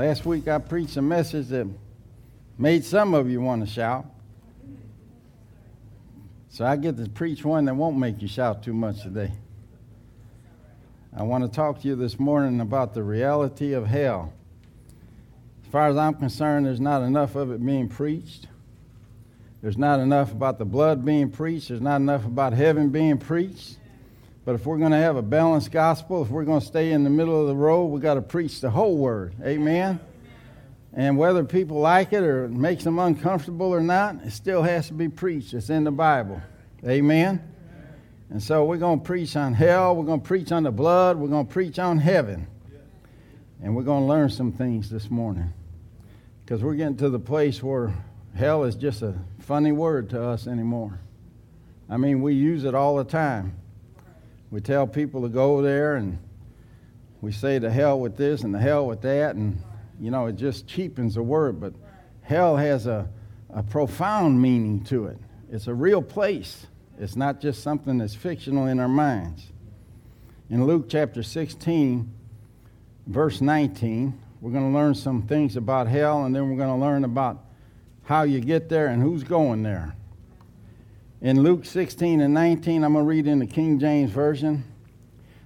Last week I preached a message that made some of you want to shout. So I get to preach one that won't make you shout too much today. I want to talk to you this morning about the reality of hell. As far as I'm concerned, there's not enough of it being preached. There's not enough about the blood being preached. There's not enough about heaven being preached. But if we're going to have a balanced gospel, if we're going to stay in the middle of the road, we've got to preach the whole word. Amen? And whether people like it or it makes them uncomfortable or not, it still has to be preached. It's in the Bible. Amen? And so we're going to preach on hell, we're going to preach on the blood, we're going to preach on heaven. And we're going to learn some things this morning. Because we're getting to the place where hell is just a funny word to us anymore. I mean, we use it all the time. We tell people to go there and we say to hell with this and to hell with that, and you know, it just cheapens the word. But hell has a, a profound meaning to it, it's a real place. It's not just something that's fictional in our minds. In Luke chapter 16, verse 19, we're going to learn some things about hell, and then we're going to learn about how you get there and who's going there. In Luke 16 and 19, I'm going to read in the King James Version.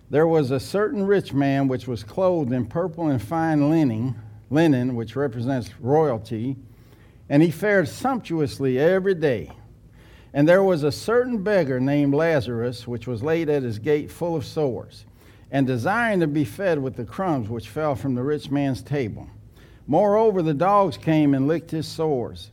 There was a certain rich man which was clothed in purple and fine linen, linen, which represents royalty, and he fared sumptuously every day. And there was a certain beggar named Lazarus, which was laid at his gate full of sores, and desiring to be fed with the crumbs which fell from the rich man's table. Moreover, the dogs came and licked his sores.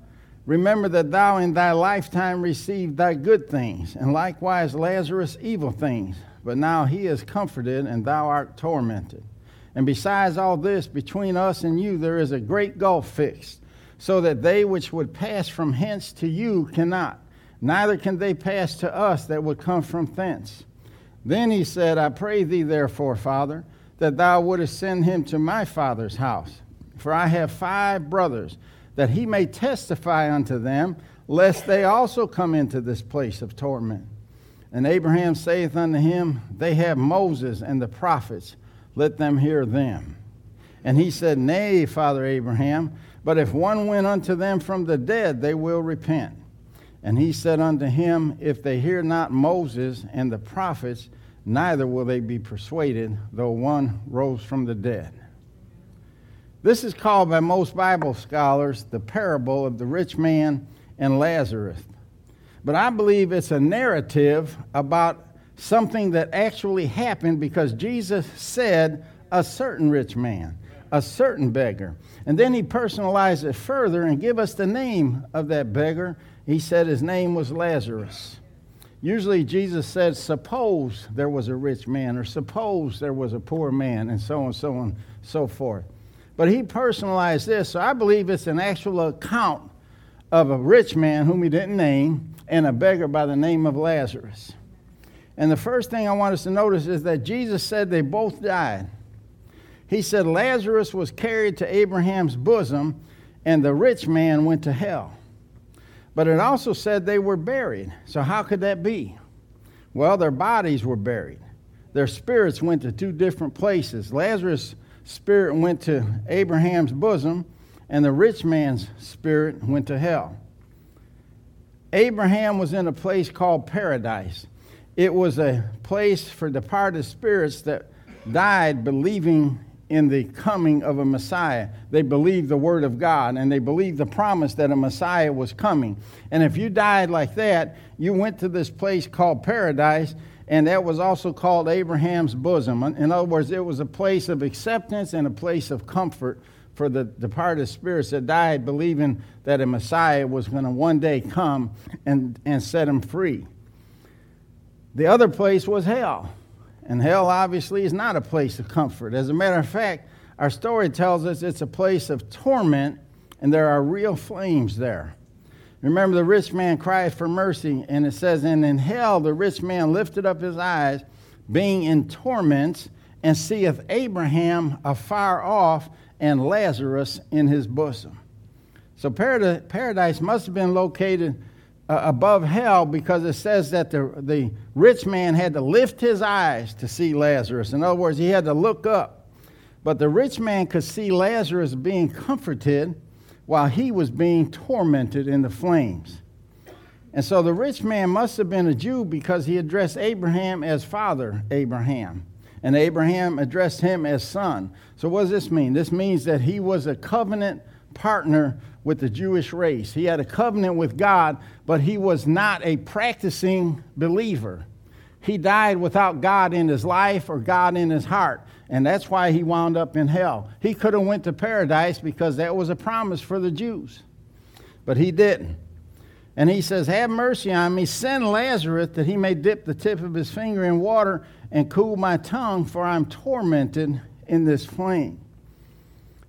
Remember that thou in thy lifetime received thy good things, and likewise Lazarus evil things. But now he is comforted, and thou art tormented. And besides all this, between us and you there is a great gulf fixed, so that they which would pass from hence to you cannot, neither can they pass to us that would come from thence. Then he said, I pray thee, therefore, Father, that thou wouldest send him to my father's house. For I have five brothers that he may testify unto them, lest they also come into this place of torment. And Abraham saith unto him, They have Moses and the prophets, let them hear them. And he said, Nay, Father Abraham, but if one went unto them from the dead, they will repent. And he said unto him, If they hear not Moses and the prophets, neither will they be persuaded, though one rose from the dead. This is called by most Bible scholars the parable of the rich man and Lazarus. But I believe it's a narrative about something that actually happened because Jesus said a certain rich man, a certain beggar. And then he personalized it further and give us the name of that beggar. He said his name was Lazarus. Usually Jesus said, suppose there was a rich man, or suppose there was a poor man, and so on, so on, so forth. But he personalized this, so I believe it's an actual account of a rich man whom he didn't name and a beggar by the name of Lazarus. And the first thing I want us to notice is that Jesus said they both died. He said Lazarus was carried to Abraham's bosom and the rich man went to hell. But it also said they were buried. So, how could that be? Well, their bodies were buried, their spirits went to two different places. Lazarus' spirit went to Abraham's bosom, and the rich man's spirit went to hell. Abraham was in a place called paradise. It was a place for departed spirits that died believing in the coming of a Messiah. They believed the Word of God and they believed the promise that a Messiah was coming. And if you died like that, you went to this place called paradise, and that was also called Abraham's bosom. In other words, it was a place of acceptance and a place of comfort for the departed spirits that died believing that a Messiah was going to one day come and, and set them free. The other place was hell. And hell obviously is not a place of comfort. As a matter of fact, our story tells us it's a place of torment and there are real flames there. Remember, the rich man cried for mercy, and it says, And in hell the rich man lifted up his eyes, being in torments, and seeth Abraham afar off and Lazarus in his bosom. So paradise must have been located uh, above hell because it says that the, the rich man had to lift his eyes to see Lazarus. In other words, he had to look up. But the rich man could see Lazarus being comforted while he was being tormented in the flames. And so the rich man must have been a Jew because he addressed Abraham as Father Abraham and Abraham addressed him as son. So, what does this mean? This means that he was a covenant partner with the Jewish race. He had a covenant with God, but he was not a practicing believer. He died without God in his life or God in his heart, and that's why he wound up in hell. He could have went to paradise because that was a promise for the Jews, but he didn't. And he says, Have mercy on me. Send Lazarus that he may dip the tip of his finger in water and cool my tongue, for I'm tormented in this flame.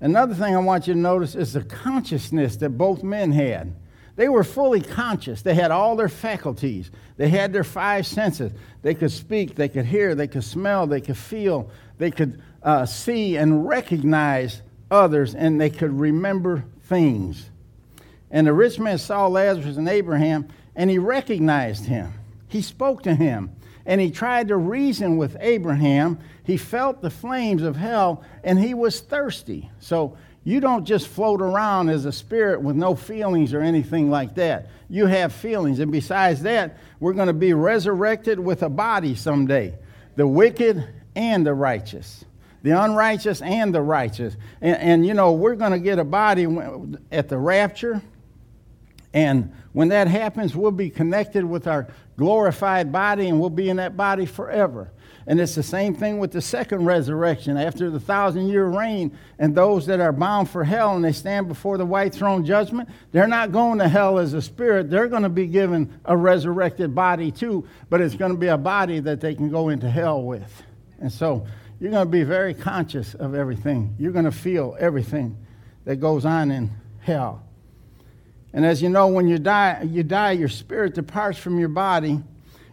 Another thing I want you to notice is the consciousness that both men had. They were fully conscious. They had all their faculties. They had their five senses. They could speak, they could hear, they could smell, they could feel, they could uh, see and recognize others, and they could remember things. And the rich man saw Lazarus and Abraham, and he recognized him. He spoke to him, and he tried to reason with Abraham. He felt the flames of hell, and he was thirsty. So you don't just float around as a spirit with no feelings or anything like that. You have feelings. And besides that, we're going to be resurrected with a body someday the wicked and the righteous the unrighteous and the righteous. And, and you know, we're going to get a body at the rapture. And when that happens, we'll be connected with our glorified body and we'll be in that body forever. And it's the same thing with the second resurrection after the thousand year reign. And those that are bound for hell and they stand before the white throne judgment, they're not going to hell as a spirit. They're going to be given a resurrected body too, but it's going to be a body that they can go into hell with. And so you're going to be very conscious of everything. You're going to feel everything that goes on in hell. And as you know, when you die, you die, your spirit departs from your body,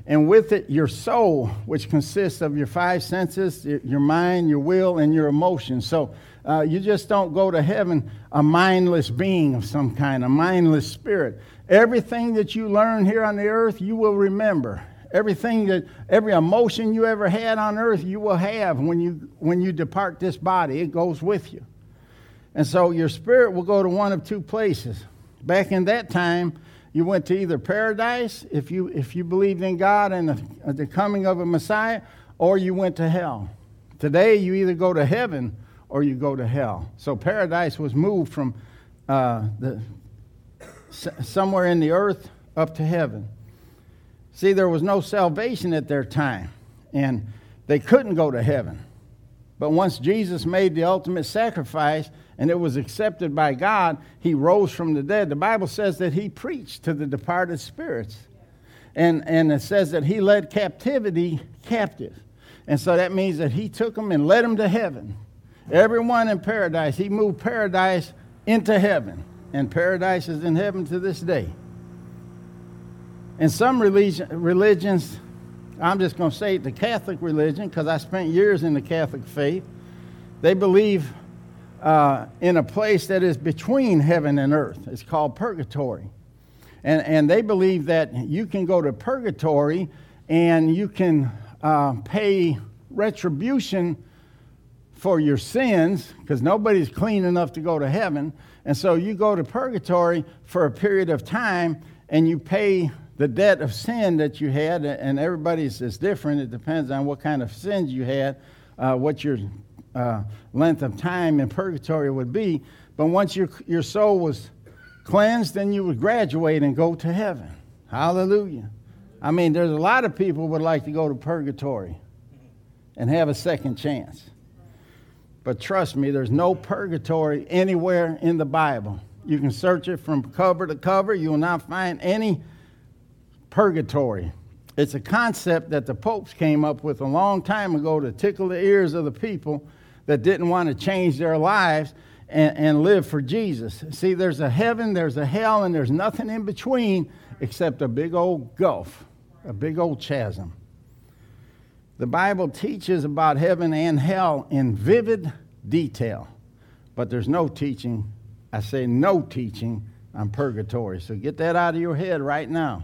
and with it, your soul, which consists of your five senses, your mind, your will, and your emotions. So uh, you just don't go to heaven a mindless being of some kind, a mindless spirit. Everything that you learn here on the earth, you will remember. Everything that, every emotion you ever had on earth, you will have when you, when you depart this body. It goes with you. And so your spirit will go to one of two places. Back in that time, you went to either paradise if you, if you believed in God and the, the coming of a Messiah, or you went to hell. Today, you either go to heaven or you go to hell. So paradise was moved from uh, the, somewhere in the earth up to heaven. See, there was no salvation at their time, and they couldn't go to heaven. But once Jesus made the ultimate sacrifice, and it was accepted by God, he rose from the dead. The Bible says that he preached to the departed spirits. And, and it says that he led captivity captive. And so that means that he took them and led them to heaven. Everyone in paradise, he moved paradise into heaven. And paradise is in heaven to this day. In some religion, religions, I'm just going to say the Catholic religion, because I spent years in the Catholic faith, they believe uh, in a place that is between heaven and earth. It's called purgatory. And, and they believe that you can go to purgatory and you can uh, pay retribution for your sins because nobody's clean enough to go to heaven. And so you go to purgatory for a period of time and you pay the debt of sin that you had. And everybody's is different. It depends on what kind of sins you had, uh, what your uh, length of time in purgatory would be. But once your, your soul was cleansed, then you would graduate and go to heaven. Hallelujah. I mean, there's a lot of people would like to go to purgatory and have a second chance. But trust me, there's no purgatory anywhere in the Bible. You can search it from cover to cover, you will not find any purgatory. It's a concept that the popes came up with a long time ago to tickle the ears of the people that didn't want to change their lives and, and live for Jesus. See, there's a heaven, there's a hell, and there's nothing in between except a big old gulf, a big old chasm. The Bible teaches about heaven and hell in vivid detail, but there's no teaching, I say no teaching, on purgatory. So get that out of your head right now.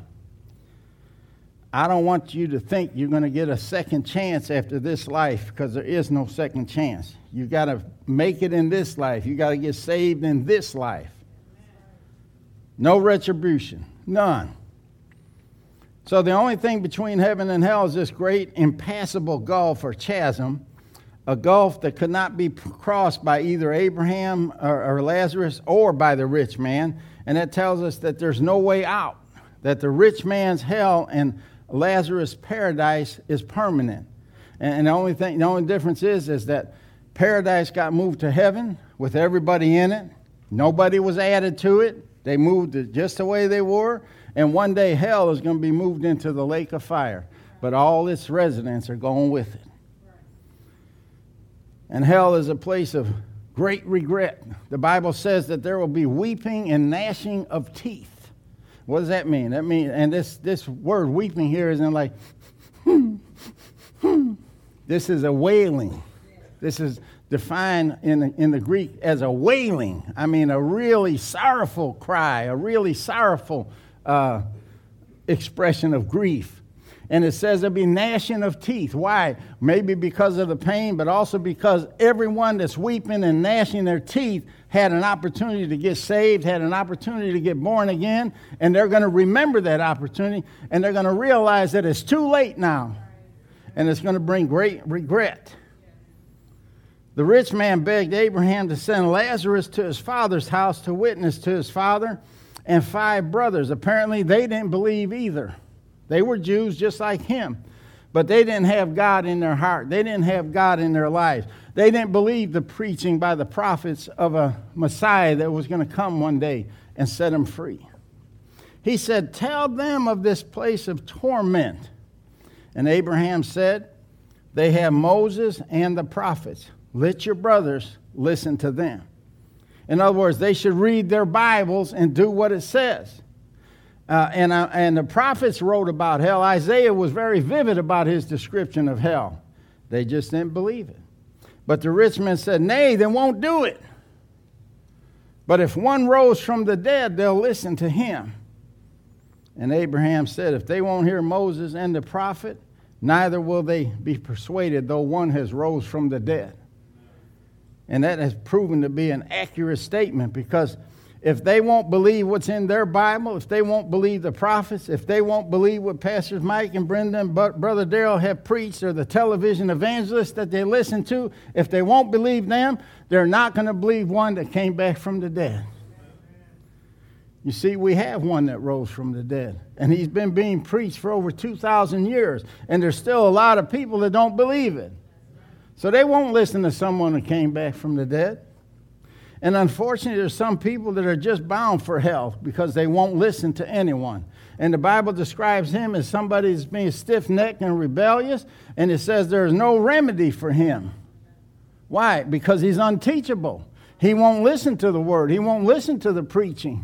I don't want you to think you're going to get a second chance after this life because there is no second chance. You got to make it in this life. You got to get saved in this life. No retribution. None. So the only thing between heaven and hell is this great impassable gulf or chasm, a gulf that could not be crossed by either Abraham or, or Lazarus or by the rich man. And that tells us that there's no way out, that the rich man's hell and Lazarus' paradise is permanent. And the only thing, the only difference is, is that paradise got moved to heaven with everybody in it. Nobody was added to it. They moved it just the way they were. And one day hell is going to be moved into the lake of fire. But all its residents are going with it. And hell is a place of great regret. The Bible says that there will be weeping and gnashing of teeth. What does that mean? That mean, and this, this word weeping here isn't like, this is a wailing. This is defined in the, in the Greek as a wailing. I mean, a really sorrowful cry, a really sorrowful uh, expression of grief. And it says there'll be gnashing of teeth. Why? Maybe because of the pain, but also because everyone that's weeping and gnashing their teeth had an opportunity to get saved, had an opportunity to get born again, and they're going to remember that opportunity, and they're going to realize that it's too late now, and it's going to bring great regret. The rich man begged Abraham to send Lazarus to his father's house to witness to his father and five brothers. Apparently, they didn't believe either. They were Jews just like him, but they didn't have God in their heart, they didn't have God in their lives. They didn't believe the preaching by the prophets of a Messiah that was going to come one day and set them free. He said, Tell them of this place of torment. And Abraham said, They have Moses and the prophets. Let your brothers listen to them. In other words, they should read their Bibles and do what it says. Uh, and, uh, and the prophets wrote about hell. Isaiah was very vivid about his description of hell. They just didn't believe it. But the rich man said, Nay, they won't do it. But if one rose from the dead, they'll listen to him. And Abraham said, If they won't hear Moses and the prophet, neither will they be persuaded, though one has rose from the dead. And that has proven to be an accurate statement because if they won't believe what's in their Bible, if they won't believe the prophets, if they won't believe what Pastors Mike and Brenda and Brother Daryl have preached or the television evangelists that they listen to, if they won't believe them, they're not going to believe one that came back from the dead. You see, we have one that rose from the dead, and he's been being preached for over 2,000 years, and there's still a lot of people that don't believe it. So they won't listen to someone that came back from the dead. And unfortunately, there's some people that are just bound for hell because they won't listen to anyone. And the Bible describes him as somebody that's being stiff necked and rebellious, and it says there's no remedy for him. Why? Because he's unteachable. He won't listen to the word, he won't listen to the preaching.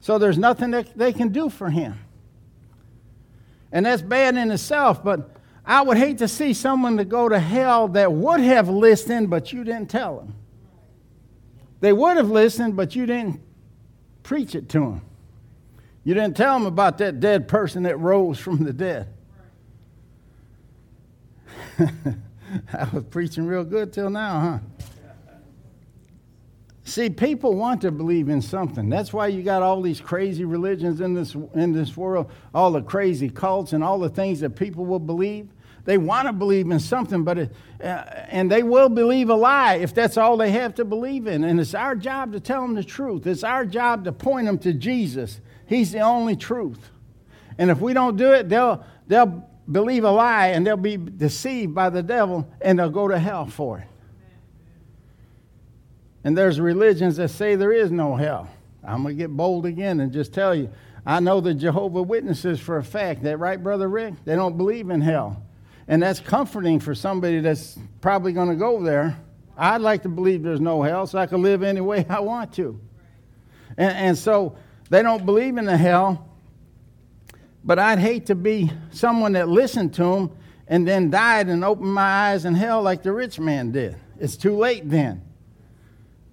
So there's nothing that they can do for him. And that's bad in itself, but I would hate to see someone to go to hell that would have listened, but you didn't tell them. They would have listened, but you didn't preach it to them. You didn't tell them about that dead person that rose from the dead. I was preaching real good till now, huh? See, people want to believe in something. That's why you got all these crazy religions in this, in this world, all the crazy cults and all the things that people will believe. They want to believe in something, but it, uh, and they will believe a lie if that's all they have to believe in. And it's our job to tell them the truth. It's our job to point them to Jesus. He's the only truth. And if we don't do it, they'll they'll believe a lie and they'll be deceived by the devil and they'll go to hell for it. And there's religions that say there is no hell. I'm going to get bold again and just tell you I know the Jehovah Witnesses for a fact. That right, Brother Rick? They don't believe in hell. And that's comforting for somebody that's probably going to go there. I'd like to believe there's no hell so I can live any way I want to. And, and so they don't believe in the hell. But I'd hate to be someone that listened to them and then died and opened my eyes in hell like the rich man did. It's too late then.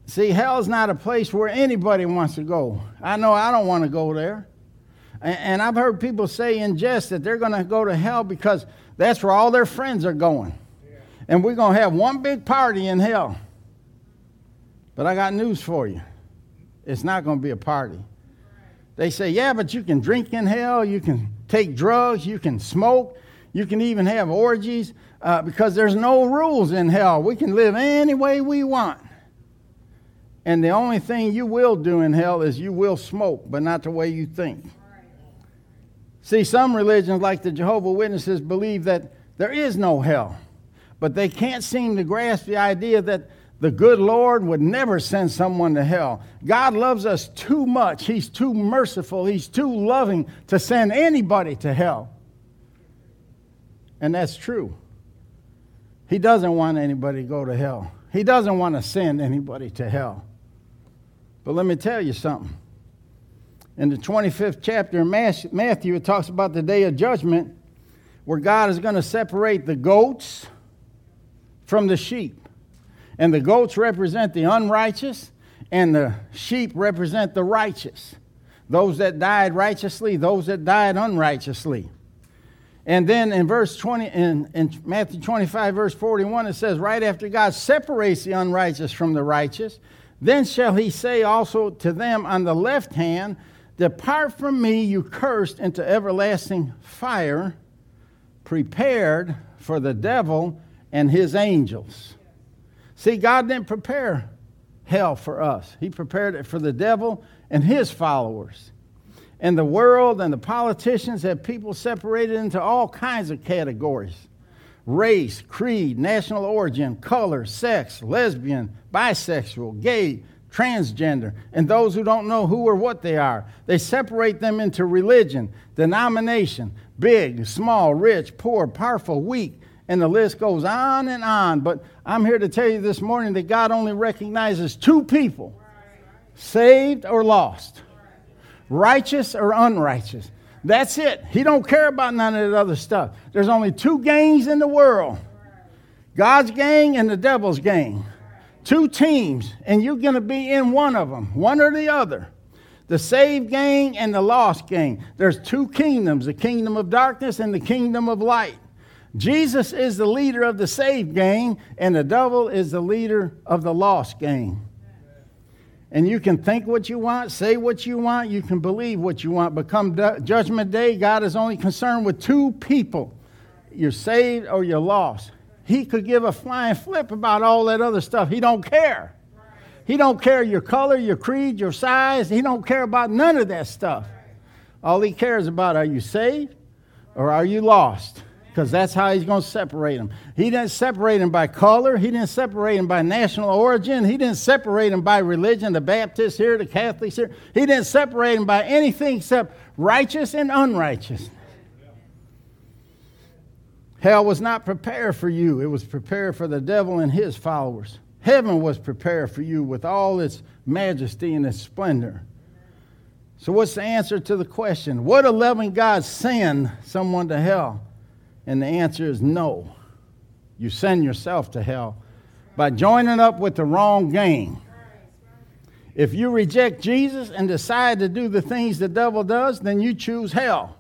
See, hell's not a place where anybody wants to go. I know I don't want to go there. And I've heard people say in jest that they're going to go to hell because that's where all their friends are going. And we're going to have one big party in hell. But I got news for you it's not going to be a party. They say, yeah, but you can drink in hell, you can take drugs, you can smoke, you can even have orgies uh, because there's no rules in hell. We can live any way we want. And the only thing you will do in hell is you will smoke, but not the way you think. See, some religions, like the Jehovah Witnesses, believe that there is no hell, but they can't seem to grasp the idea that the good Lord would never send someone to hell. God loves us too much. He's too merciful. He's too loving to send anybody to hell. And that's true. He doesn't want anybody to go to hell. He doesn't want to send anybody to hell. But let me tell you something. In the 25th chapter of Matthew, it talks about the day of judgment where God is going to separate the goats from the sheep. And the goats represent the unrighteous, and the sheep represent the righteous. Those that died righteously, those that died unrighteously. And then in verse 20, in, in Matthew 25, verse 41, it says, Right after God separates the unrighteous from the righteous, then shall he say also to them on the left hand, Depart from me, you cursed, into everlasting fire, prepared for the devil and his angels. See, God didn't prepare hell for us, He prepared it for the devil and his followers. And the world and the politicians have people separated into all kinds of categories race, creed, national origin, color, sex, lesbian, bisexual, gay, transgender, and those who don't know who or what they are. They separate them into religion, denomination, big, small, rich, poor, powerful, weak, and the list goes on and on. But I'm here to tell you this morning that God only recognizes two people saved or lost, righteous or unrighteous. That's it. He don't care about none of that other stuff. There's only two gangs in the world. God's gang and the devil's gang. Two teams, and you're going to be in one of them, one or the other. The saved gang and the lost gang. There's two kingdoms the kingdom of darkness and the kingdom of light. Jesus is the leader of the saved gang, and the devil is the leader of the lost gang. And you can think what you want, say what you want, you can believe what you want. But come judgment day, God is only concerned with two people you're saved or you're lost. He could give a flying flip about all that other stuff. He don't care. He don't care your color, your creed, your size. He don't care about none of that stuff. All he cares about are you saved or are you lost? because that's how he's going to separate them. He didn't separate them by color. He didn't separate them by national origin. He didn't separate them by religion, the Baptists here, the Catholics here. He didn't separate them by anything except righteous and unrighteous. Hell was not prepared for you, it was prepared for the devil and his followers. Heaven was prepared for you with all its majesty and its splendor. So, what's the answer to the question? Would a loving God send someone to hell? And the answer is no. You send yourself to hell by joining up with the wrong gang. If you reject Jesus and decide to do the things the devil does, then you choose hell.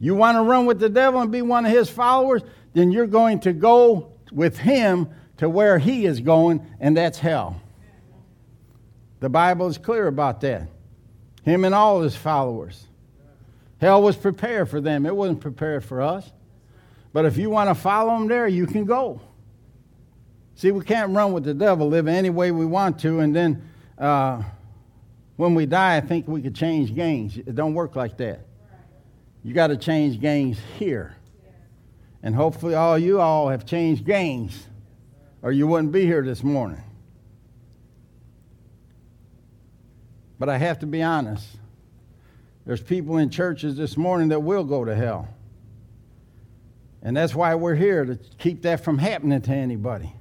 You want to run with the devil and be one of his followers, then you're going to go with him to where he is going, and that's hell. The Bible is clear about that. Him and all his followers. Hell was prepared for them, it wasn't prepared for us. But if you want to follow him there, you can go. See, we can't run with the devil, live any way we want to, and then uh, when we die, I think we could change gangs. It don't work like that. You got to change gangs here. And hopefully, all you all have changed gangs, or you wouldn't be here this morning. But I have to be honest. There's people in churches this morning that will go to hell. And that's why we're here to keep that from happening to anybody.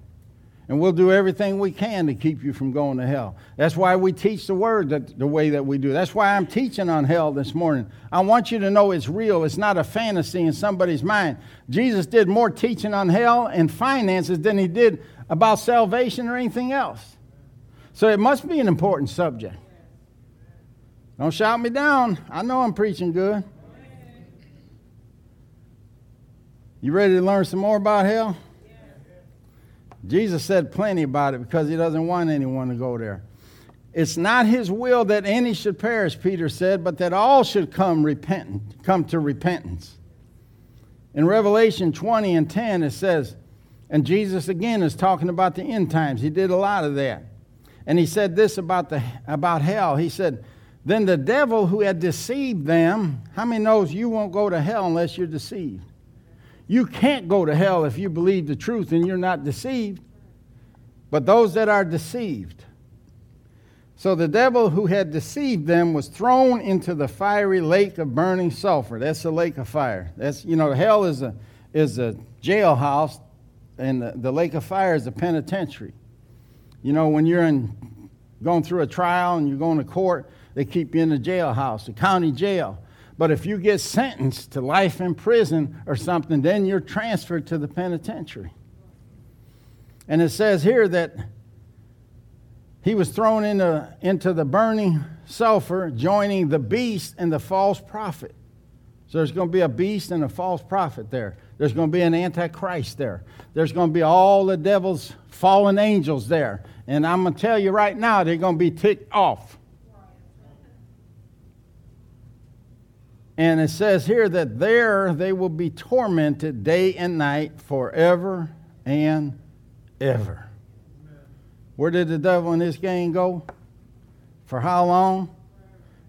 And we'll do everything we can to keep you from going to hell. That's why we teach the word that, the way that we do. That's why I'm teaching on hell this morning. I want you to know it's real. It's not a fantasy in somebody's mind. Jesus did more teaching on hell and finances than he did about salvation or anything else. So it must be an important subject. Don't shout me down. I know I'm preaching good. You ready to learn some more about hell? Jesus said plenty about it because he doesn't want anyone to go there. It's not his will that any should perish, Peter said, but that all should come repentant, come to repentance. In Revelation 20 and 10, it says, and Jesus again is talking about the end times. He did a lot of that. And he said this about, the, about hell. He said, Then the devil who had deceived them, how many knows you won't go to hell unless you're deceived? You can't go to hell if you believe the truth and you're not deceived. But those that are deceived. So the devil who had deceived them was thrown into the fiery lake of burning sulfur. That's the lake of fire. That's you know hell is a is a jailhouse, and the, the lake of fire is a penitentiary. You know when you're in going through a trial and you're going to court, they keep you in the jailhouse, the county jail. But if you get sentenced to life in prison or something, then you're transferred to the penitentiary. And it says here that he was thrown into, into the burning sulfur, joining the beast and the false prophet. So there's going to be a beast and a false prophet there. There's going to be an antichrist there. There's going to be all the devil's fallen angels there. And I'm going to tell you right now, they're going to be ticked off. And it says here that there they will be tormented day and night forever and ever. Where did the devil and his gang go? For how long?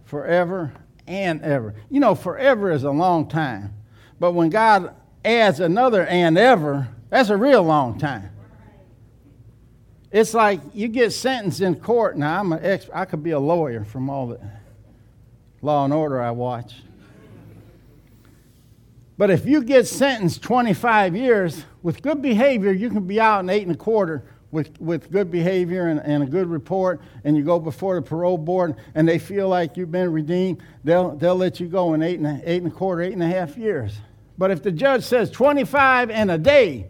Forever and ever. You know, forever is a long time. But when God adds another and ever, that's a real long time. It's like you get sentenced in court. Now, I'm an ex- I could be a lawyer from all the law and order I watch. But if you get sentenced 25 years with good behavior, you can be out in eight and a quarter with, with good behavior and, and a good report, and you go before the parole board and they feel like you've been redeemed, they'll, they'll let you go in eight and, a, eight and a quarter, eight and a half years. But if the judge says 25 and a day,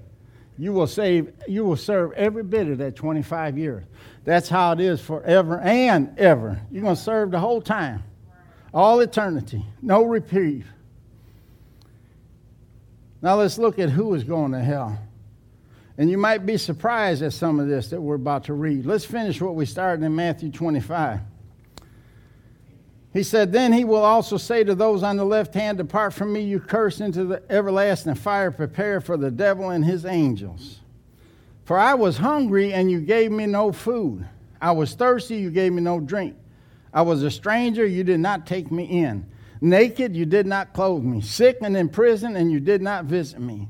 you will, save, you will serve every bit of that 25 years. That's how it is forever and ever. You're going to serve the whole time, all eternity, no reprieve. Now let's look at who is going to hell. And you might be surprised at some of this that we're about to read. Let's finish what we started in Matthew 25. He said, Then he will also say to those on the left hand, Depart from me, you cursed, into the everlasting fire prepared for the devil and his angels. For I was hungry, and you gave me no food. I was thirsty, you gave me no drink. I was a stranger, you did not take me in. Naked, you did not clothe me. Sick and in prison, and you did not visit me.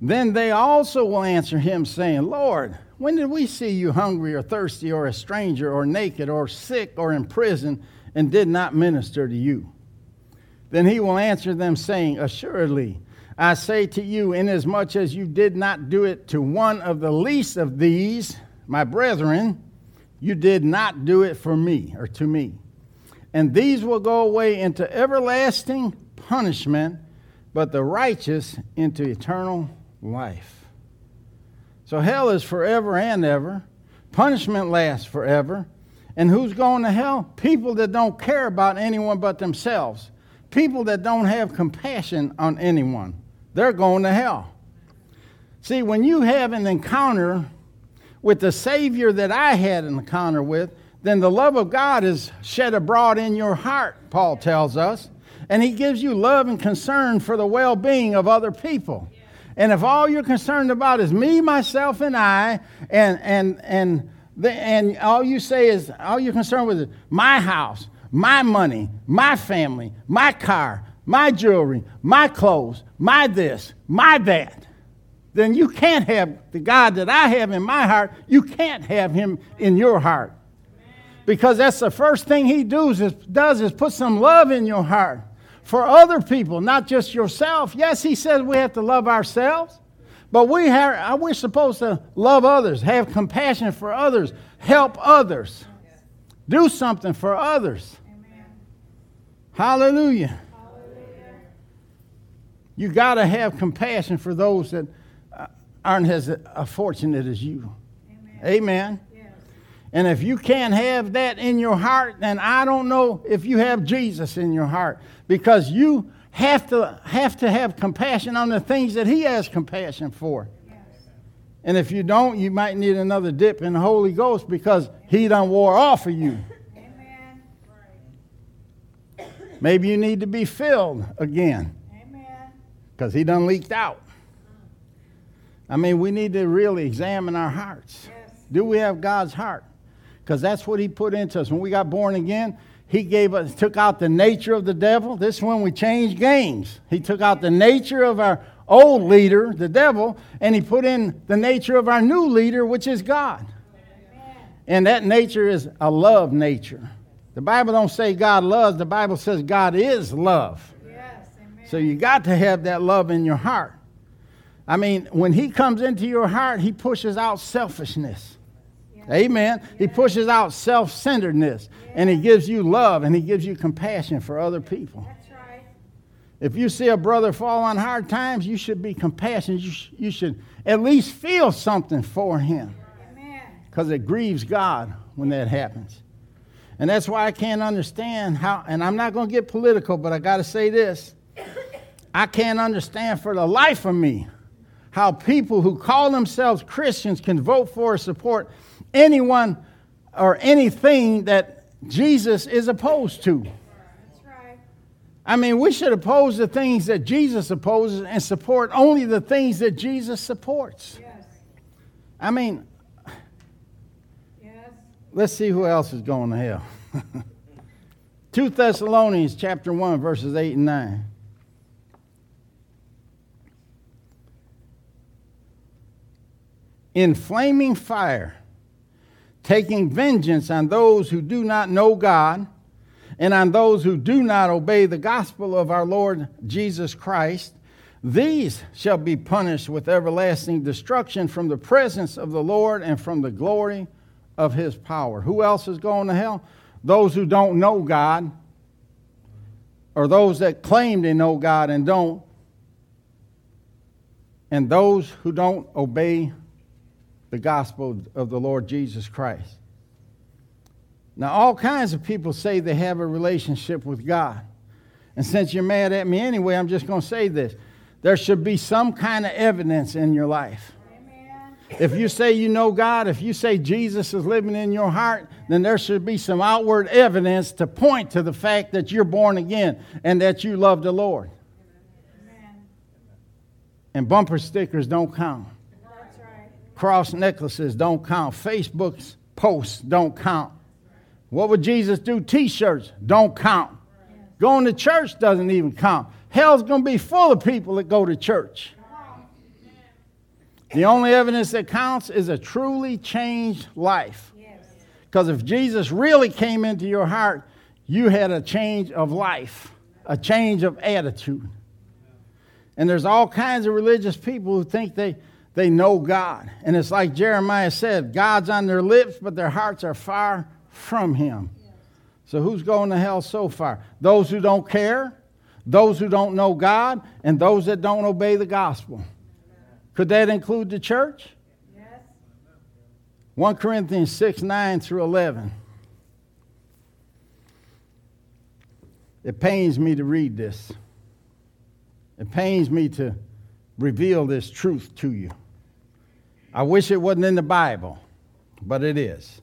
Then they also will answer him, saying, Lord, when did we see you hungry or thirsty or a stranger or naked or sick or in prison and did not minister to you? Then he will answer them, saying, Assuredly, I say to you, inasmuch as you did not do it to one of the least of these, my brethren, you did not do it for me or to me and these will go away into everlasting punishment, but the righteous into eternal life. So hell is forever and ever. Punishment lasts forever. And who's going to hell? People that don't care about anyone but themselves. People that don't have compassion on anyone. They're going to hell. See, when you have an encounter with the Savior that I had an encounter with, then the love of God is shed abroad in your heart, Paul tells us. And he gives you love and concern for the well being of other people. And if all you're concerned about is me, myself, and I, and and and the, and all you say is all you're concerned with is my house, my money, my family, my car, my jewelry, my clothes, my this, my that, then you can't have the God that I have in my heart. You can't have him in your heart. Because that's the first thing he does is, does is put some love in your heart for other people, not just yourself. Yes, he says we have to love ourselves, but we have, we're supposed to love others, have compassion for others, help others, do something for others. Amen. Hallelujah. Hallelujah. You got to have compassion for those that uh, aren't as fortunate as you. Amen. Amen. And if you can't have that in your heart, then I don't know if you have Jesus in your heart because you have to have to have compassion on the things that he has compassion for. Yes. And if you don't, you might need another dip in the Holy Ghost because he done wore off of you. Amen. Maybe you need to be filled again. Because he done leaked out. Mm. I mean, we need to really examine our hearts. Yes. Do we have God's heart? Because that's what he put into us. When we got born again, he gave us, took out the nature of the devil. This is when we changed games. He took out the nature of our old leader, the devil, and he put in the nature of our new leader, which is God. And that nature is a love nature. The Bible don't say God loves, the Bible says God is love. Yes, so you got to have that love in your heart. I mean, when he comes into your heart, he pushes out selfishness. Amen. He pushes out self centeredness and he gives you love and he gives you compassion for other people. That's right. If you see a brother fall on hard times, you should be compassionate. You, sh- you should at least feel something for him because it grieves God when that happens. And that's why I can't understand how, and I'm not going to get political, but I got to say this. I can't understand for the life of me how people who call themselves Christians can vote for or support anyone or anything that Jesus is opposed to. I mean, we should oppose the things that Jesus opposes and support only the things that Jesus supports. Yes. I mean, yes. let's see who else is going to hell. 2 Thessalonians chapter 1 verses 8 and 9. In flaming fire taking vengeance on those who do not know God and on those who do not obey the gospel of our Lord Jesus Christ. These shall be punished with everlasting destruction from the presence of the Lord and from the glory of his power. Who else is going to hell? Those who don't know God, or those that claim they know God and don't, and those who don't obey the gospel of the Lord Jesus Christ. Now, all kinds of people say they have a relationship with God. And since you're mad at me anyway, I'm just going to say this. There should be some kind of evidence in your life. Amen. If you say you know God, if you say Jesus is living in your heart, then there should be some outward evidence to point to the fact that you're born again and that you love the Lord. Amen. And bumper stickers don't count. Cross necklaces don't count. Facebook's posts don't count. What would Jesus do? T shirts don't count. Going to church doesn't even count. Hell's going to be full of people that go to church. The only evidence that counts is a truly changed life. Because if Jesus really came into your heart, you had a change of life, a change of attitude. And there's all kinds of religious people who think they, they know God. And it's like Jeremiah said God's on their lips, but their hearts are far from Him. So who's going to hell so far? Those who don't care, those who don't know God, and those that don't obey the gospel. Could that include the church? Yes. 1 Corinthians 6 9 through 11. It pains me to read this. It pains me to reveal this truth to you. I wish it wasn't in the Bible, but it is.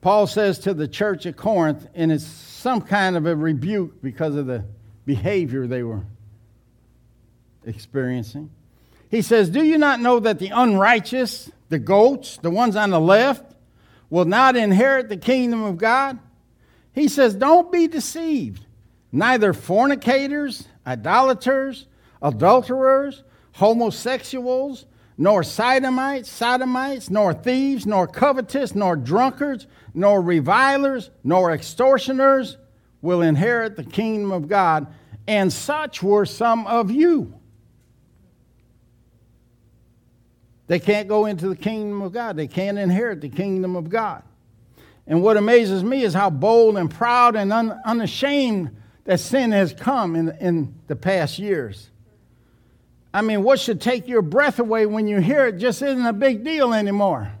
Paul says to the church at Corinth, and it's some kind of a rebuke because of the behavior they were experiencing. He says, Do you not know that the unrighteous, the goats, the ones on the left, will not inherit the kingdom of God? He says, Don't be deceived. Neither fornicators, idolaters, adulterers, homosexuals, nor sodomites, sodomites, nor thieves, nor covetous, nor drunkards, nor revilers, nor extortioners will inherit the kingdom of God. And such were some of you. They can't go into the kingdom of God. They can't inherit the kingdom of God. And what amazes me is how bold and proud and un- unashamed that sin has come in, in the past years. I mean, what should take your breath away when you hear it just isn't a big deal anymore.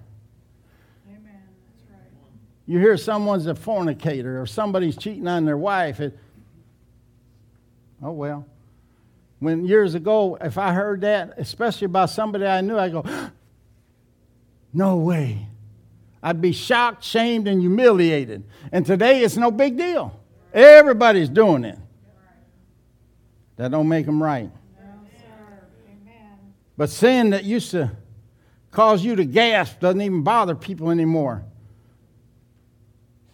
Amen. That's right. You hear someone's a fornicator or somebody's cheating on their wife. It, oh, well. When years ago, if I heard that, especially about somebody I knew, I'd go, no way. I'd be shocked, shamed, and humiliated. And today it's no big deal. Everybody's doing it. That don't make them right. But sin that used to cause you to gasp doesn't even bother people anymore.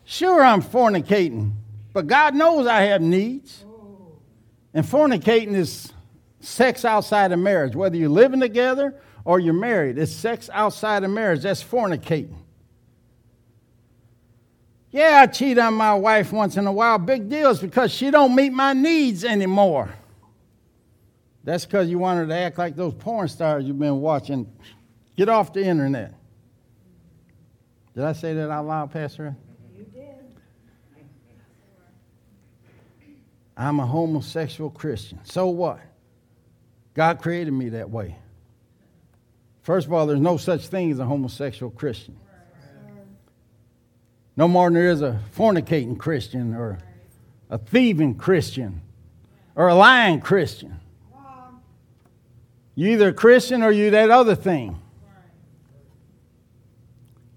Sure, I'm fornicating, but God knows I have needs. And fornicating is sex outside of marriage. Whether you're living together or you're married, it's sex outside of marriage. That's fornicating. Yeah, I cheat on my wife once in a while. Big deal It's because she don't meet my needs anymore. That's because you wanted to act like those porn stars you've been watching. Get off the internet. Did I say that out loud, Pastor? You did. I'm a homosexual Christian. So what? God created me that way. First of all, there's no such thing as a homosexual Christian. No more than there is a fornicating Christian or a thieving Christian or a lying Christian. You either a Christian or you that other thing.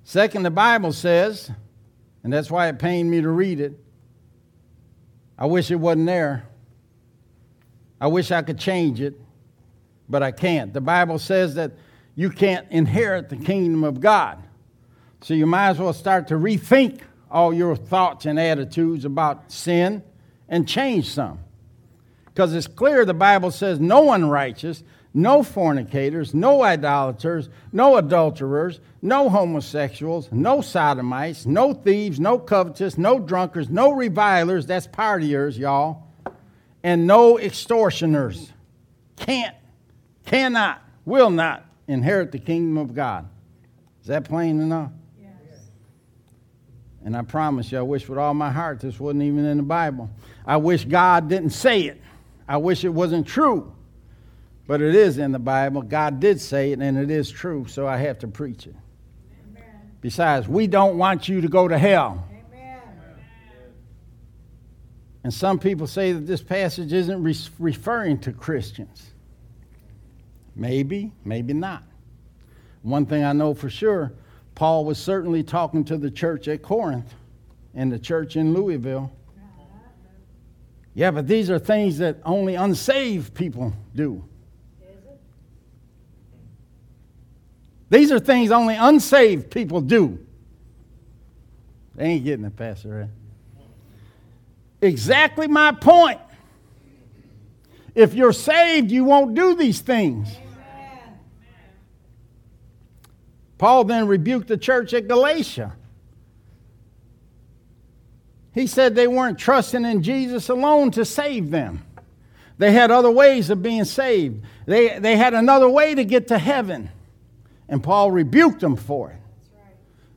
Second, the Bible says, and that's why it pained me to read it. I wish it wasn't there. I wish I could change it, but I can't. The Bible says that you can't inherit the kingdom of God. So you might as well start to rethink all your thoughts and attitudes about sin and change some. Because it's clear the Bible says no unrighteous, no fornicators, no idolaters, no adulterers, no homosexuals, no sodomites, no thieves, no covetous, no drunkards, no revilers, that's partiers, y'all, and no extortioners. Can't, cannot, will not inherit the kingdom of God. Is that plain enough? Yes. And I promise you, I wish with all my heart this wasn't even in the Bible. I wish God didn't say it. I wish it wasn't true. But it is in the Bible. God did say it, and it is true, so I have to preach it. Amen. Besides, we don't want you to go to hell. Amen. And some people say that this passage isn't re- referring to Christians. Maybe, maybe not. One thing I know for sure Paul was certainly talking to the church at Corinth and the church in Louisville. Uh-huh. Yeah, but these are things that only unsaved people do. These are things only unsaved people do. They ain't getting it, Pastor. Right? Exactly my point. If you're saved, you won't do these things. Paul then rebuked the church at Galatia. He said they weren't trusting in Jesus alone to save them. They had other ways of being saved. They, they had another way to get to heaven. And Paul rebuked them for it.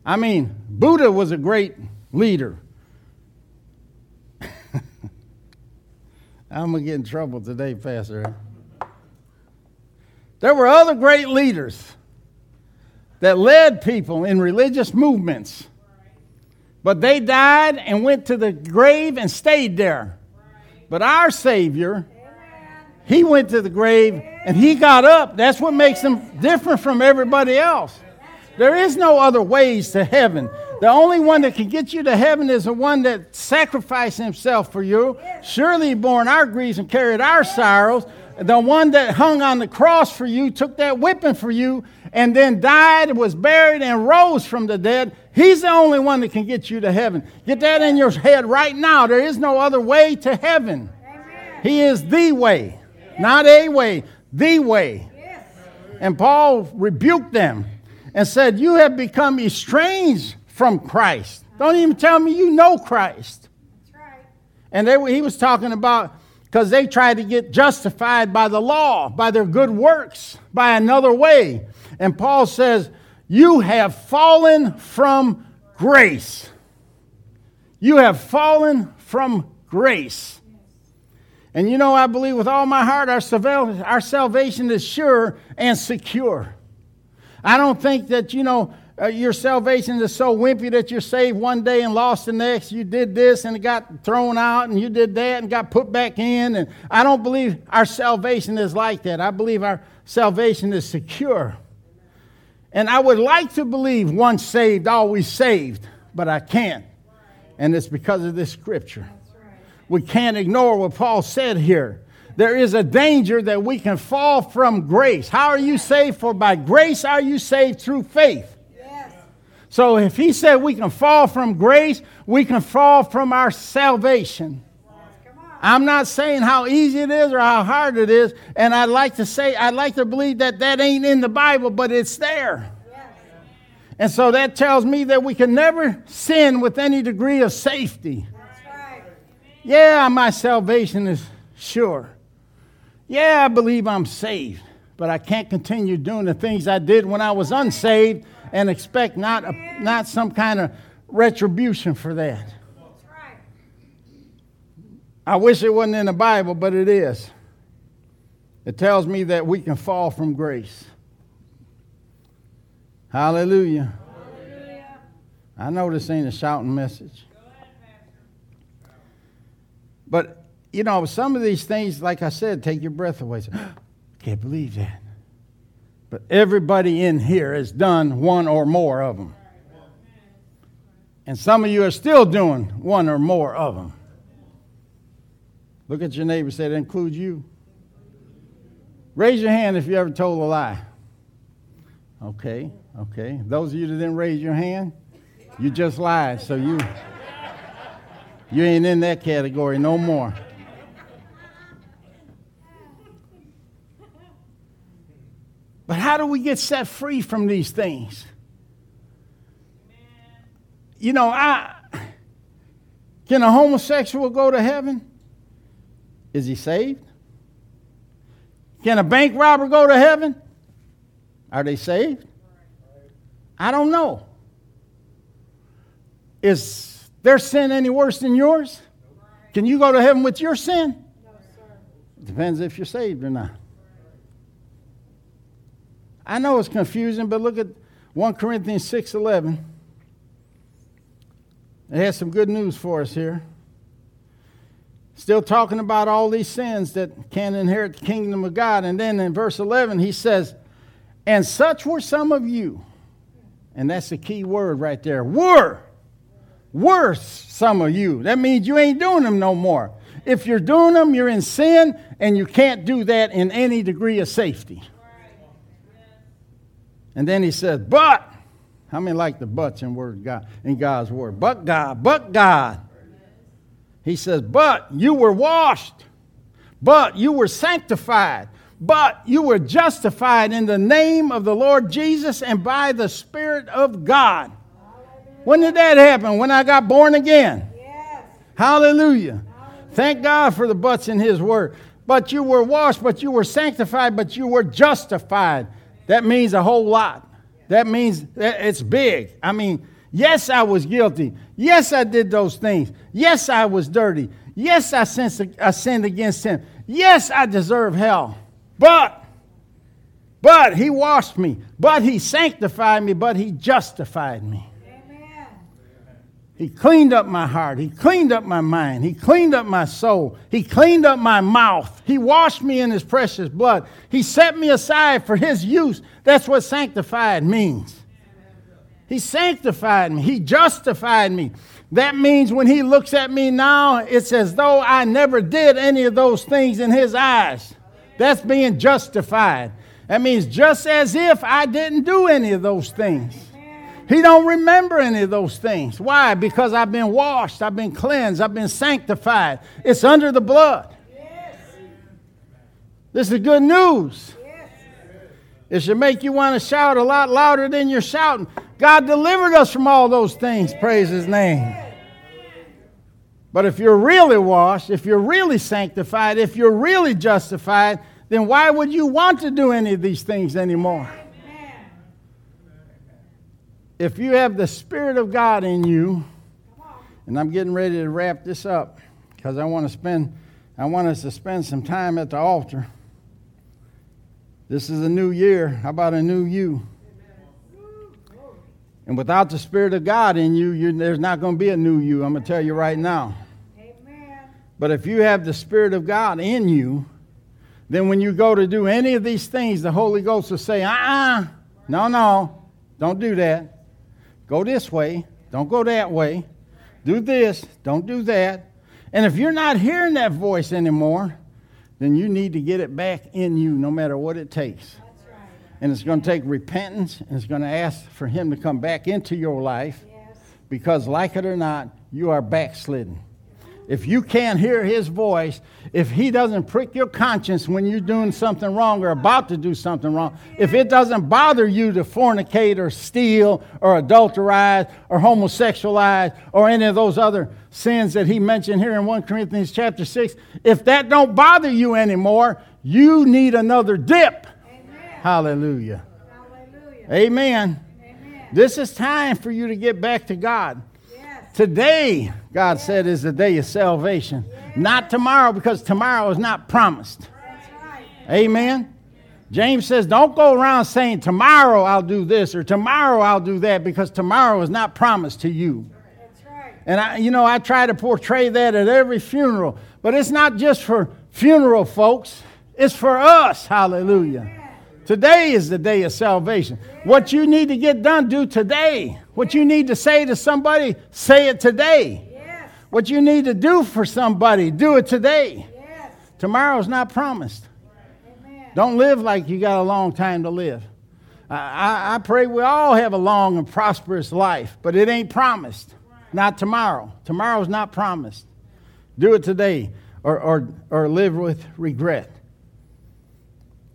I mean, Buddha was a great leader. I'm going to get in trouble today, Pastor. There were other great leaders that led people in religious movements, but they died and went to the grave and stayed there. But our Savior, he went to the grave and he got up. That's what makes him different from everybody else. There is no other ways to heaven. The only one that can get you to heaven is the one that sacrificed himself for you. Surely he bore our griefs and carried our sorrows. The one that hung on the cross for you, took that whipping for you, and then died, was buried, and rose from the dead. He's the only one that can get you to heaven. Get that in your head right now. There is no other way to heaven. He is the way. Not a way, the way. And Paul rebuked them and said, You have become estranged from Christ. Don't even tell me you know Christ. That's right. And they, he was talking about because they tried to get justified by the law, by their good works, by another way. And Paul says, You have fallen from grace. You have fallen from grace. And you know, I believe with all my heart our, our salvation is sure and secure. I don't think that, you know, uh, your salvation is so wimpy that you're saved one day and lost the next. You did this and it got thrown out, and you did that and got put back in. And I don't believe our salvation is like that. I believe our salvation is secure. And I would like to believe once saved, always saved, but I can't. And it's because of this scripture. We can't ignore what Paul said here there is a danger that we can fall from grace. How are you saved? For by grace are you saved through faith. Yes. So if he said we can fall from grace, we can fall from our salvation. I'm not saying how easy it is or how hard it is, and I'd like to say, I'd like to believe that that ain't in the Bible, but it's there. Yes. And so that tells me that we can never sin with any degree of safety. Yeah, my salvation is sure. Yeah, I believe I'm saved, but I can't continue doing the things I did when I was unsaved and expect not, a, not some kind of retribution for that. I wish it wasn't in the Bible, but it is. It tells me that we can fall from grace. Hallelujah. Hallelujah. I know this ain't a shouting message. But, you know, some of these things, like I said, take your breath away. Can't believe that. But everybody in here has done one or more of them. And some of you are still doing one or more of them. Look at your neighbor, say, that includes you. Raise your hand if you ever told a lie. Okay, okay. Those of you that didn't raise your hand, you just lied. So you, you ain't in that category no more. But how do we get set free from these things? You know, I can a homosexual go to heaven? Is he saved? Can a bank robber go to heaven? Are they saved? I don't know. Is their sin any worse than yours? Can you go to heaven with your sin? No, Depends if you're saved or not. I know it's confusing, but look at 1 Corinthians 6:11. It has some good news for us here. Still talking about all these sins that can't inherit the kingdom of God. And then in verse 11, he says, And such were some of you. And that's the key word right there. Were. Worse, some of you. That means you ain't doing them no more. If you're doing them, you're in sin, and you can't do that in any degree of safety. And then he says, but, how many like the buts in word God in God's word? But God, but God. He says, but you were washed, but you were sanctified, but you were justified in the name of the Lord Jesus and by the Spirit of God. When did that happen? When I got born again. Yes. Hallelujah. Hallelujah. Thank God for the buts in His Word. But you were washed, but you were sanctified, but you were justified. That means a whole lot. That means it's big. I mean, yes, I was guilty. Yes, I did those things. Yes, I was dirty. Yes, I sinned against him. Yes, I deserve hell. But, but he washed me. But he sanctified me. But he justified me. He cleaned up my heart. He cleaned up my mind. He cleaned up my soul. He cleaned up my mouth. He washed me in His precious blood. He set me aside for His use. That's what sanctified means. He sanctified me. He justified me. That means when He looks at me now, it's as though I never did any of those things in His eyes. That's being justified. That means just as if I didn't do any of those things. He don't remember any of those things. Why? Because I've been washed, I've been cleansed, I've been sanctified. It's under the blood. This is good news. It should make you want to shout a lot louder than you're shouting. God delivered us from all those things. Praise His name. But if you're really washed, if you're really sanctified, if you're really justified, then why would you want to do any of these things anymore? If you have the Spirit of God in you, and I'm getting ready to wrap this up because I want to spend, I want us to spend some time at the altar. This is a new year. How about a new you? And without the Spirit of God in you, there's not going to be a new you. I'm going to tell you right now. Amen. But if you have the Spirit of God in you, then when you go to do any of these things, the Holy Ghost will say, uh uh-uh, uh no, no, don't do that. Go this way, don't go that way. Do this, don't do that. And if you're not hearing that voice anymore, then you need to get it back in you no matter what it takes. Right. And it's going to take repentance and it's going to ask for Him to come back into your life yes. because, like it or not, you are backslidden if you can't hear his voice, if he doesn't prick your conscience when you're doing something wrong or about to do something wrong, if it doesn't bother you to fornicate or steal or adulterize or homosexualize or any of those other sins that he mentioned here in 1 Corinthians chapter 6, if that don't bother you anymore, you need another dip. Amen. Hallelujah. Hallelujah. Amen. Amen. This is time for you to get back to God. Today, God said, is the day of salvation. Not tomorrow, because tomorrow is not promised. Amen. James says, don't go around saying, tomorrow I'll do this or tomorrow I'll do that, because tomorrow is not promised to you. And I, you know, I try to portray that at every funeral, but it's not just for funeral folks, it's for us. Hallelujah. Today is the day of salvation. What you need to get done, do today. What you need to say to somebody, say it today. What you need to do for somebody, do it today. Tomorrow's not promised. Don't live like you got a long time to live. I, I, I pray we all have a long and prosperous life, but it ain't promised. Not tomorrow. Tomorrow's not promised. Do it today or, or, or live with regret.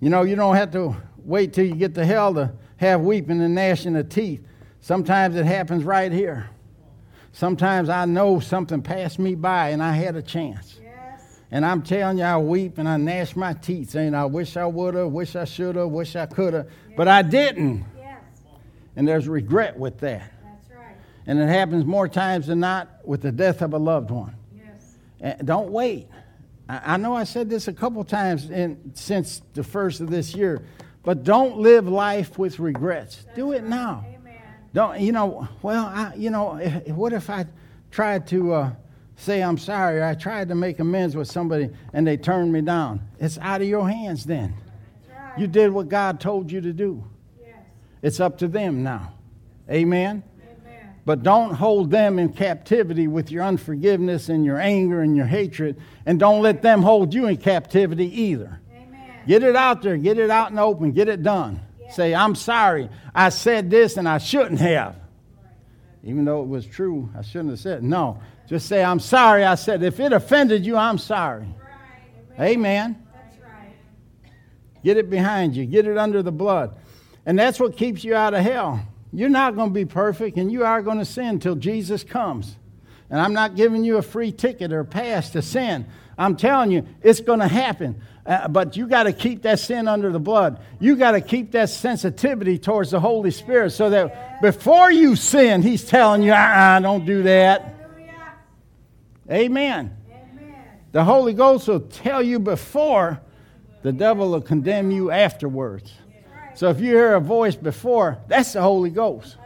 You know, you don't have to wait till you get to hell to have weeping and gnashing of teeth. Sometimes it happens right here. Sometimes I know something passed me by and I had a chance. Yes. And I'm telling you, I weep and I gnash my teeth saying, I wish I would have, wish I should have, wish I could have, yes. but I didn't. Yes. And there's regret with that. That's right. And it happens more times than not with the death of a loved one. Yes. And don't wait. I know I said this a couple times in, since the first of this year, but don't live life with regrets. That's Do it now. Amen. Don't you know? Well, I, you know, if, what if I tried to uh, say I'm sorry? I tried to make amends with somebody and they turned me down. It's out of your hands then. Right. You did what God told you to do. Yes. It's up to them now. Amen. But don't hold them in captivity with your unforgiveness and your anger and your hatred, and don't let them hold you in captivity either. Amen. Get it out there, get it out in the open, get it done. Yeah. Say, I'm sorry, I said this and I shouldn't have. Even though it was true, I shouldn't have said. No, just say, I'm sorry, I said. If it offended you, I'm sorry. Right. Amen. Amen. Right. Get it behind you, get it under the blood. And that's what keeps you out of hell. You're not going to be perfect and you are going to sin till Jesus comes. And I'm not giving you a free ticket or a pass to sin. I'm telling you, it's going to happen. Uh, but you got to keep that sin under the blood. You got to keep that sensitivity towards the Holy Spirit so that before you sin, He's telling you, uh uh-uh, don't do that. Amen. Amen. The Holy Ghost will tell you before, the devil will condemn you afterwards. So if you hear a voice before, that's the Holy Ghost.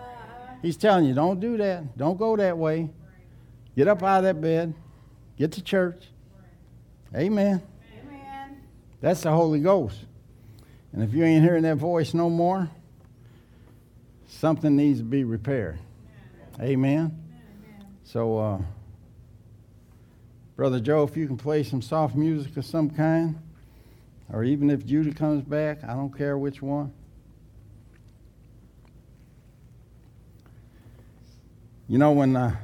He's telling you, don't do that. Don't go that way. Get up out of that bed. Get to church. Amen. Amen. That's the Holy Ghost. And if you ain't hearing that voice no more, something needs to be repaired. Amen. Amen. So, uh, Brother Joe, if you can play some soft music of some kind, or even if Judah comes back, I don't care which one. You know, when uh,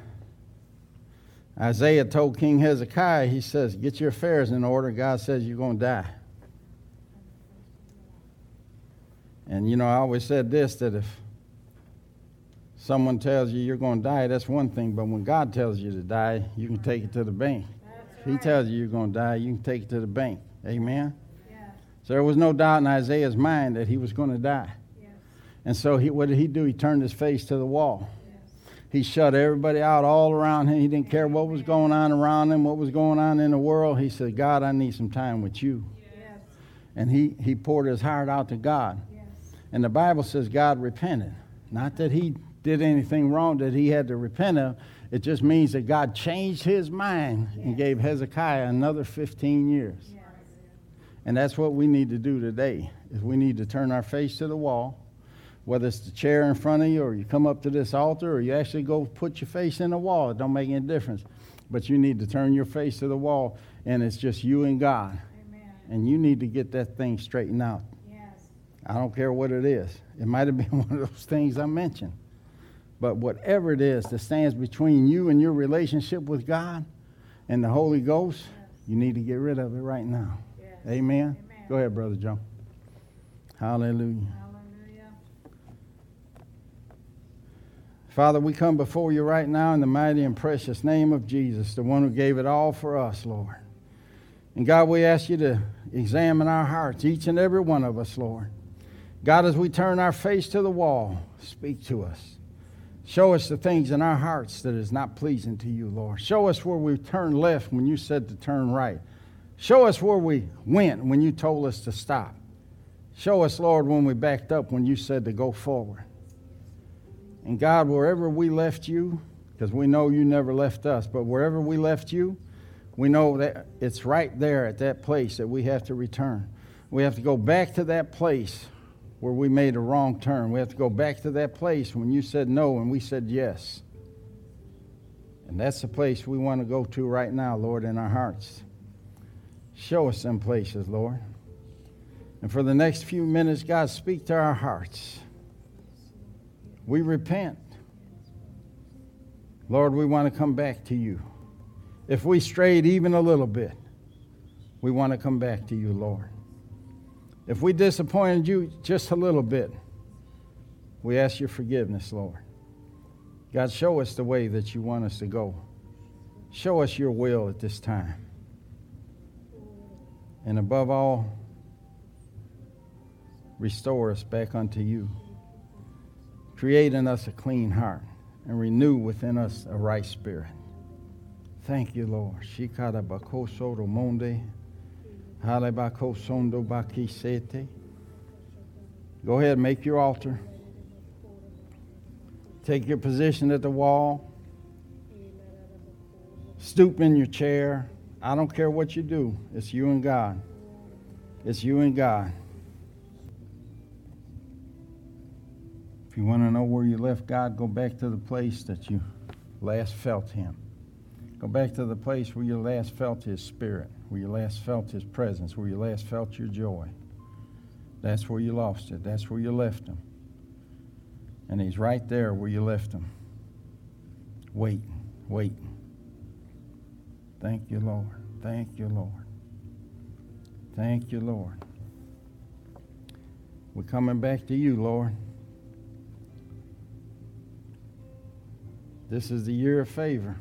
Isaiah told King Hezekiah, he says, Get your affairs in order. God says you're going to die. And, you know, I always said this that if someone tells you you're going to die, that's one thing. But when God tells you to die, you can take it to the bank. If He tells you you're going to die, you can take it to the bank. Amen? So there was no doubt in Isaiah's mind that he was going to die. Yes. And so he, what did he do? He turned his face to the wall. Yes. He shut everybody out all around him. He didn't care what was going on around him, what was going on in the world. He said, God, I need some time with you. Yes. And he, he poured his heart out to God. And the Bible says God repented. Not that he did anything wrong that he had to repent of. It just means that God changed his mind and gave Hezekiah another 15 years. And that's what we need to do today. Is we need to turn our face to the wall, whether it's the chair in front of you or you come up to this altar or you actually go put your face in the wall. It don't make any difference. But you need to turn your face to the wall and it's just you and God. Amen. And you need to get that thing straightened out. Yes. I don't care what it is. It might have been one of those things I mentioned. But whatever it is that stands between you and your relationship with God and the Holy Ghost, yes. you need to get rid of it right now. Amen. Amen. Go ahead, Brother Joe. Hallelujah. Hallelujah. Father, we come before you right now in the mighty and precious name of Jesus, the one who gave it all for us, Lord. And God, we ask you to examine our hearts, each and every one of us, Lord. God, as we turn our face to the wall, speak to us. Show us the things in our hearts that is not pleasing to you, Lord. Show us where we turn left when you said to turn right. Show us where we went when you told us to stop. Show us, Lord, when we backed up when you said to go forward. And God, wherever we left you, because we know you never left us, but wherever we left you, we know that it's right there at that place that we have to return. We have to go back to that place where we made a wrong turn. We have to go back to that place when you said no and we said yes. And that's the place we want to go to right now, Lord, in our hearts. Show us some places, Lord. And for the next few minutes, God, speak to our hearts. We repent. Lord, we want to come back to you. If we strayed even a little bit, we want to come back to you, Lord. If we disappointed you just a little bit, we ask your forgiveness, Lord. God, show us the way that you want us to go. Show us your will at this time. And above all, restore us back unto you. Create in us a clean heart and renew within us a right spirit. Thank you, Lord. Shikara bakoso romonde. Bakisete. Go ahead, make your altar. Take your position at the wall. Stoop in your chair. I don't care what you do, it's you and God. It's you and God. If you want to know where you left God, go back to the place that you last felt Him. Go back to the place where you last felt His Spirit, where you last felt His presence, where you last felt your joy. That's where you lost it. That's where you left Him. And He's right there where you left Him. Waiting, waiting. Thank you, Lord. Thank you, Lord. Thank you, Lord. We're coming back to you, Lord. This is the year of favor.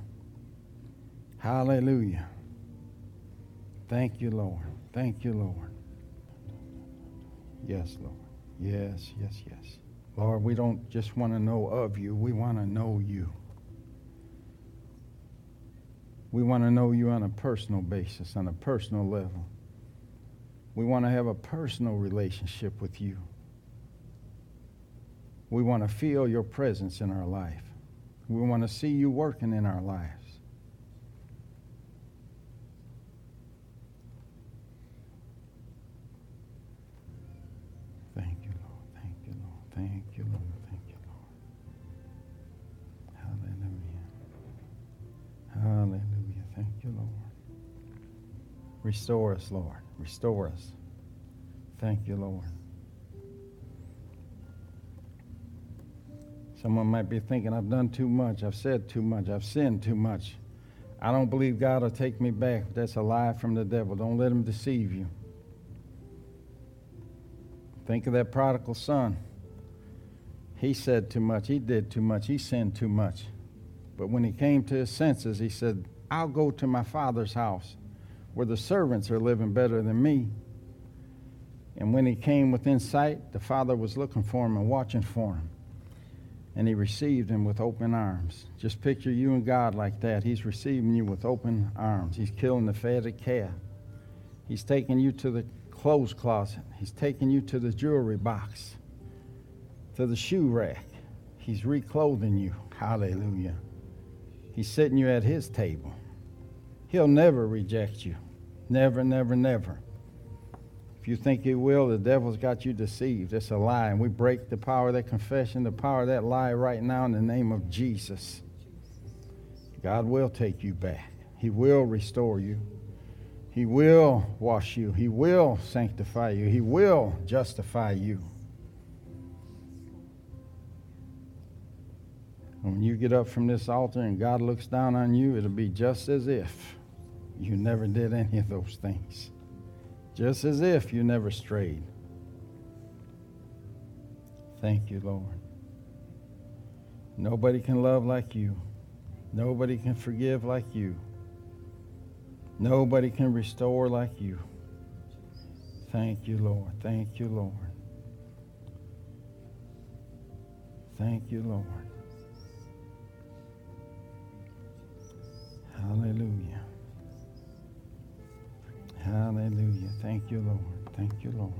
Hallelujah. Thank you, Lord. Thank you, Lord. Yes, Lord. Yes, yes, yes. Lord, we don't just want to know of you, we want to know you. We want to know you on a personal basis, on a personal level. We want to have a personal relationship with you. We want to feel your presence in our life. We want to see you working in our lives. Restore us, Lord. Restore us. Thank you, Lord. Someone might be thinking, I've done too much, I've said too much, I've sinned too much. I don't believe God will take me back. That's a lie from the devil. Don't let him deceive you. Think of that prodigal son. He said too much, he did too much, he sinned too much. But when he came to his senses, he said, I'll go to my father's house where the servants are living better than me. And when he came within sight, the father was looking for him and watching for him and he received him with open arms. Just picture you and God like that. He's receiving you with open arms. He's killing the fatted calf. He's taking you to the clothes closet. He's taking you to the jewelry box, to the shoe rack. He's reclothing you. Hallelujah. He's sitting you at his table. He'll never reject you. Never, never, never. If you think he will, the devil's got you deceived. It's a lie. And we break the power of that confession, the power of that lie right now in the name of Jesus. God will take you back. He will restore you. He will wash you. He will sanctify you. He will justify you. When you get up from this altar and God looks down on you, it'll be just as if you never did any of those things just as if you never strayed. Thank you, Lord. Nobody can love like you. Nobody can forgive like you. Nobody can restore like you. Thank you, Lord. Thank you, Lord. Thank you, Lord. Hallelujah. Hallelujah. Thank you, Lord. Thank you, Lord.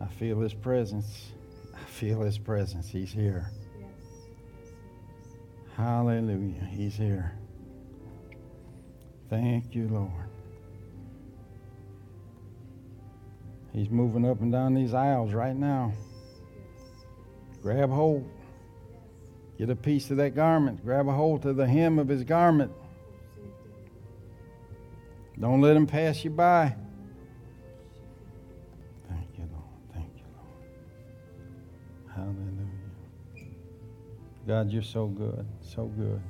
I feel his presence. I feel his presence. He's here. Hallelujah. He's here. Thank you, Lord. He's moving up and down these aisles right now. Grab hold. Get a piece of that garment. Grab a hold to the hem of his garment. Don't let him pass you by. Thank you, Lord. Thank you, Lord. Hallelujah. God, you're so good. So good.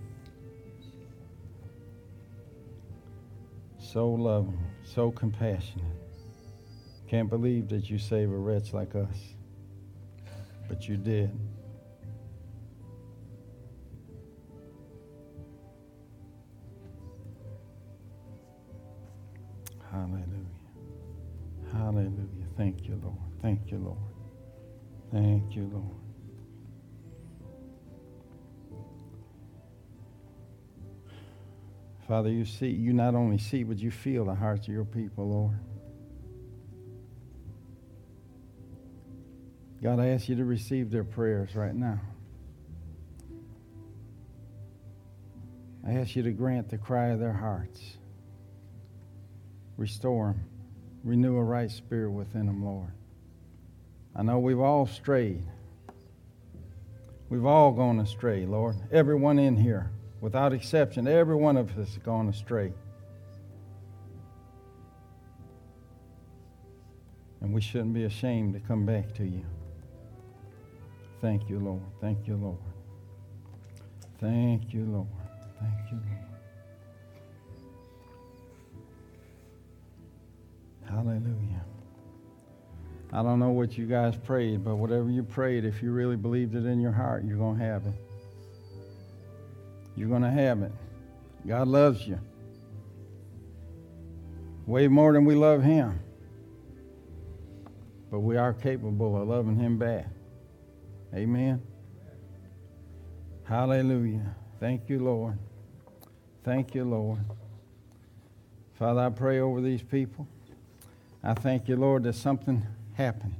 So loving. So compassionate. Can't believe that you save a wretch like us. But you did. Hallelujah. Hallelujah. Thank you, Lord. Thank you, Lord. Thank you, Lord. Father, you see, you not only see, but you feel the hearts of your people, Lord. God, I ask you to receive their prayers right now. I ask you to grant the cry of their hearts. Restore them. Renew a right spirit within them, Lord. I know we've all strayed. We've all gone astray, Lord. Everyone in here, without exception, every one of us has gone astray. And we shouldn't be ashamed to come back to you. Thank you, Lord. Thank you, Lord. Thank you, Lord. Thank you, Lord. Hallelujah. I don't know what you guys prayed, but whatever you prayed, if you really believed it in your heart, you're going to have it. You're going to have it. God loves you. Way more than we love Him. But we are capable of loving Him back. Amen. Hallelujah. Thank you, Lord. Thank you, Lord. Father, I pray over these people. I thank you, Lord, that something happened.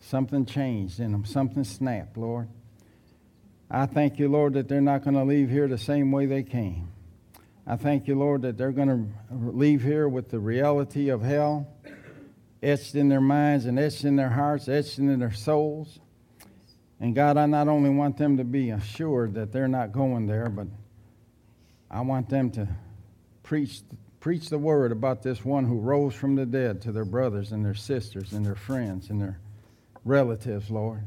Something changed in them. Something snapped, Lord. I thank you, Lord, that they're not going to leave here the same way they came. I thank you, Lord, that they're going to leave here with the reality of hell etched in their minds and etched in their hearts, etched in their souls. And God, I not only want them to be assured that they're not going there, but I want them to preach, preach the word about this one who rose from the dead to their brothers and their sisters and their friends and their relatives, Lord.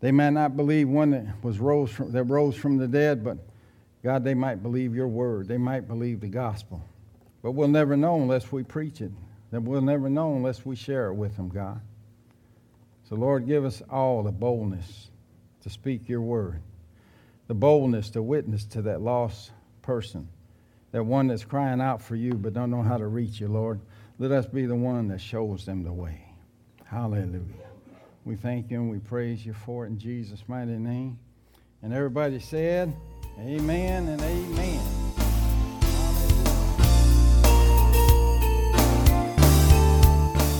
They might not believe one that was rose from, that rose from the dead, but God, they might believe your word. They might believe the gospel. But we'll never know unless we preach it. That we'll never know unless we share it with them, God. So, Lord, give us all the boldness to speak your word, the boldness to witness to that lost person, that one that's crying out for you but don't know how to reach you, Lord. Let us be the one that shows them the way. Hallelujah. We thank you and we praise you for it in Jesus' mighty name. And everybody said, Amen and amen.